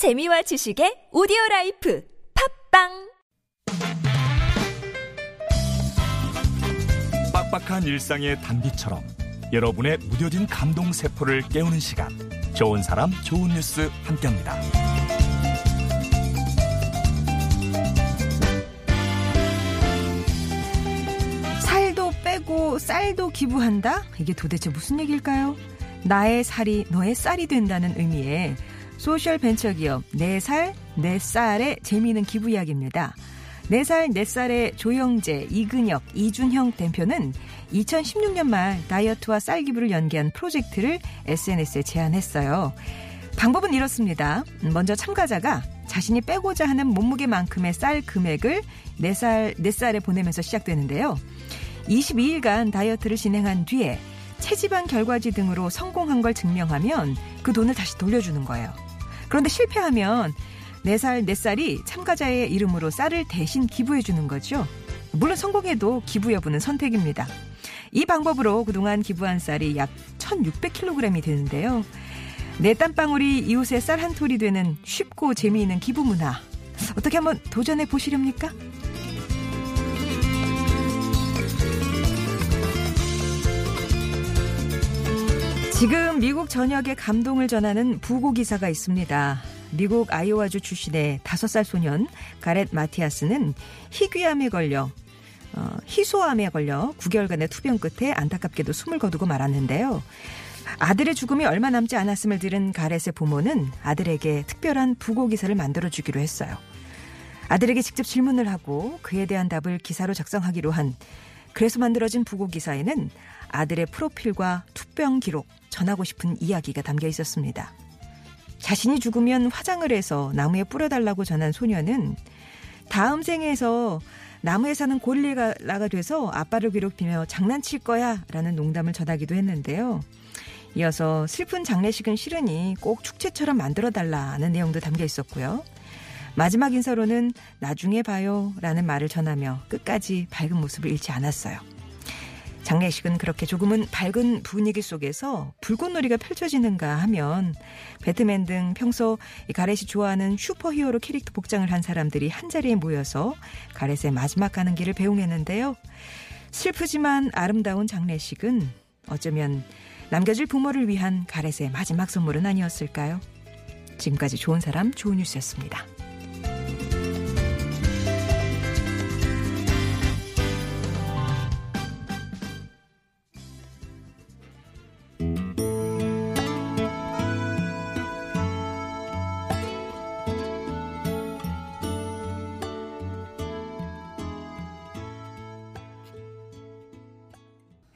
재미와 지식의 오디오 라이프 팟빵 빡빡한 일상의 단비처럼 여러분의 무뎌진 감동 세포를 깨우는 시간 좋은 사람 좋은 뉴스 함께합니다. 살도 빼고 쌀도 기부한다? 이게 도대체 무슨 얘기일까요? 나의 살이 너의 쌀이 된다는 의미의 소셜 벤처 기업 내살 내쌀의 재미있는 기부 이야기입니다. 내살 내쌀의 조영재, 이근혁, 이준형 대표는 2016년 말 다이어트와 쌀 기부를 연계한 프로젝트를 SNS에 제안했어요. 방법은 이렇습니다. 먼저 참가자가 자신이 빼고자 하는 몸무게만큼의 쌀 금액을 내살 내쌀에 보내면서 시작되는데요. 22일간 다이어트를 진행한 뒤에 체지방 결과지 등으로 성공한 걸 증명하면 그 돈을 다시 돌려주는 거예요. 그런데 실패하면 4살, 4쌀이 참가자의 이름으로 쌀을 대신 기부해주는 거죠. 물론 성공해도 기부 여부는 선택입니다. 이 방법으로 그동안 기부한 쌀이 약 1600kg이 되는데요. 내 땀방울이 이웃의 쌀 한 톨이 되는 쉽고 재미있는 기부 문화. 어떻게 한번 도전해 보시렵니까? 지금 미국 전역에 감동을 전하는 부고 기사가 있습니다. 미국 아이오와주 출신의 다섯 살 소년 가렛 마티아스는 희귀암에 걸려 어, 희소암에 걸려 9개월간의 투병 끝에 안타깝게도 숨을 거두고 말았는데요. 아들의 죽음이 얼마 남지 않았음을 들은 가렛의 부모는 아들에게 특별한 부고 기사를 만들어 주기로 했어요. 아들에게 직접 질문을 하고 그에 대한 답을 기사로 작성하기로 한 그래서 만들어진 부고 기사에는 아들의 프로필과 투병 기록, 전하고 싶은 이야기가 담겨 있었습니다. 자신이 죽으면 화장을 해서 나무에 뿌려달라고 전한 소녀는 다음 생에서 나무에 사는 고릴라가 돼서 아빠를 괴롭히며 장난칠 거야 라는 농담을 전하기도 했는데요. 이어서 슬픈 장례식은 싫으니 꼭 축제처럼 만들어 달라는 내용도 담겨 있었고요. 마지막 인사로는 나중에 봐요 라는 말을 전하며 끝까지 밝은 모습을 잃지 않았어요. 장례식은 그렇게 조금은 밝은 분위기 속에서 불꽃놀이가 펼쳐지는가 하면 배트맨 등 평소 가렛이 좋아하는 슈퍼히어로 캐릭터 복장을 한 사람들이 한자리에 모여서 가렛의 마지막 가는 길을 배웅했는데요. 슬프지만 아름다운 장례식은 어쩌면 남겨질 부모를 위한 가렛의 마지막 선물은 아니었을까요? 지금까지 좋은 사람 좋은 뉴스였습니다.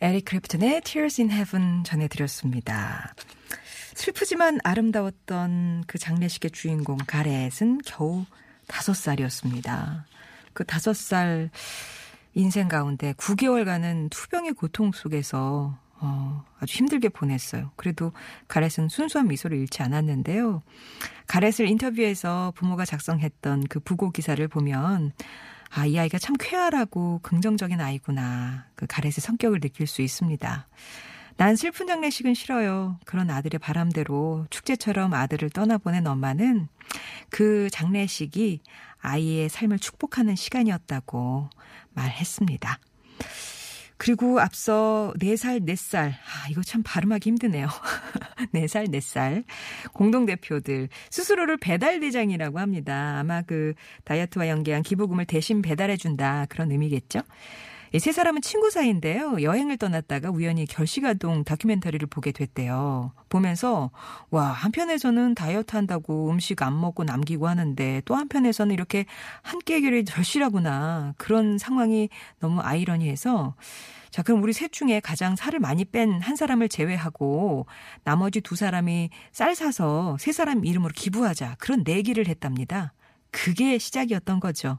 에릭 크래프튼의 Tears in Heaven 전해드렸습니다. 슬프지만 아름다웠던 그 장례식의 주인공 가렛은 겨우 다섯 살이었습니다. 그 다섯 살 인생 가운데 9개월간은 투병의 고통 속에서 어, 아주 힘들게 보냈어요. 그래도 가렛은 순수한 미소를 잃지 않았는데요. 가렛을 인터뷰해서 부모가 작성했던 그 부고 기사를 보면 아, 이 아이가 참 쾌활하고 긍정적인 아이구나. 그 가렛의 성격을 느낄 수 있습니다. 난 슬픈 장례식은 싫어요. 그런 아들의 바람대로 축제처럼 아들을 떠나보낸 엄마는 그 장례식이 아이의 삶을 축복하는 시간이었다고 말했습니다. 그리고 앞서 4살, 4살. 아, 이거 참 발음하기 힘드네요. 4살, 4살. 공동대표들. 스스로를 배달대장이라고 합니다. 아마 그 다이어트와 연계한 기부금을 대신 배달해준다. 그런 의미겠죠? 세 사람은 친구 사이인데요. 여행을 떠났다가 우연히 결시가동 다큐멘터리를 보게 됐대요. 보면서 와 한편에서는 다이어트 한다고 음식 안 먹고 남기고 하는데 또 한편에서는 이렇게 한끼 해결이 절실하구나 그런 상황이 너무 아이러니해서 자, 그럼 우리 셋 중에 가장 살을 많이 뺀 한 사람을 제외하고 나머지 두 사람이 쌀 사서 세 사람 이름으로 기부하자. 그런 내기를 했답니다. 그게 시작이었던 거죠.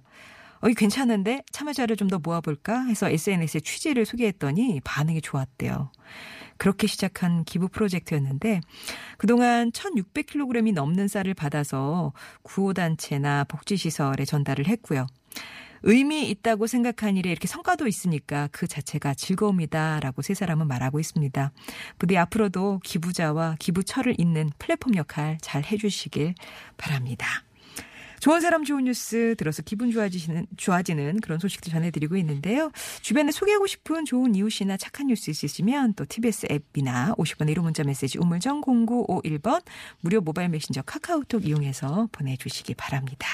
어, 이 괜찮은데 참여자를 좀 더 모아볼까 해서 SNS에 취재를 소개했더니 반응이 좋았대요. 그렇게 시작한 기부 프로젝트였는데 그동안 1600kg이 넘는 쌀을 받아서 구호단체나 복지시설에 전달을 했고요. 의미 있다고 생각한 일에 이렇게 성과도 있으니까 그 자체가 즐거움이다라고 세 사람은 말하고 있습니다. 부디 앞으로도 기부자와 기부처를 잇는 플랫폼 역할 잘 해주시길 바랍니다. 좋은 사람 좋은 뉴스 들어서 기분 좋아지시는 좋아지는 그런 소식들 전해드리고 있는데요. 주변에 소개하고 싶은 좋은 이웃이나 착한 뉴스 있으시면 또 TBS 앱이나 50번 1호 문자 메시지 우물정 0951번 무료 모바일 메신저 카카오톡 이용해서 보내주시기 바랍니다.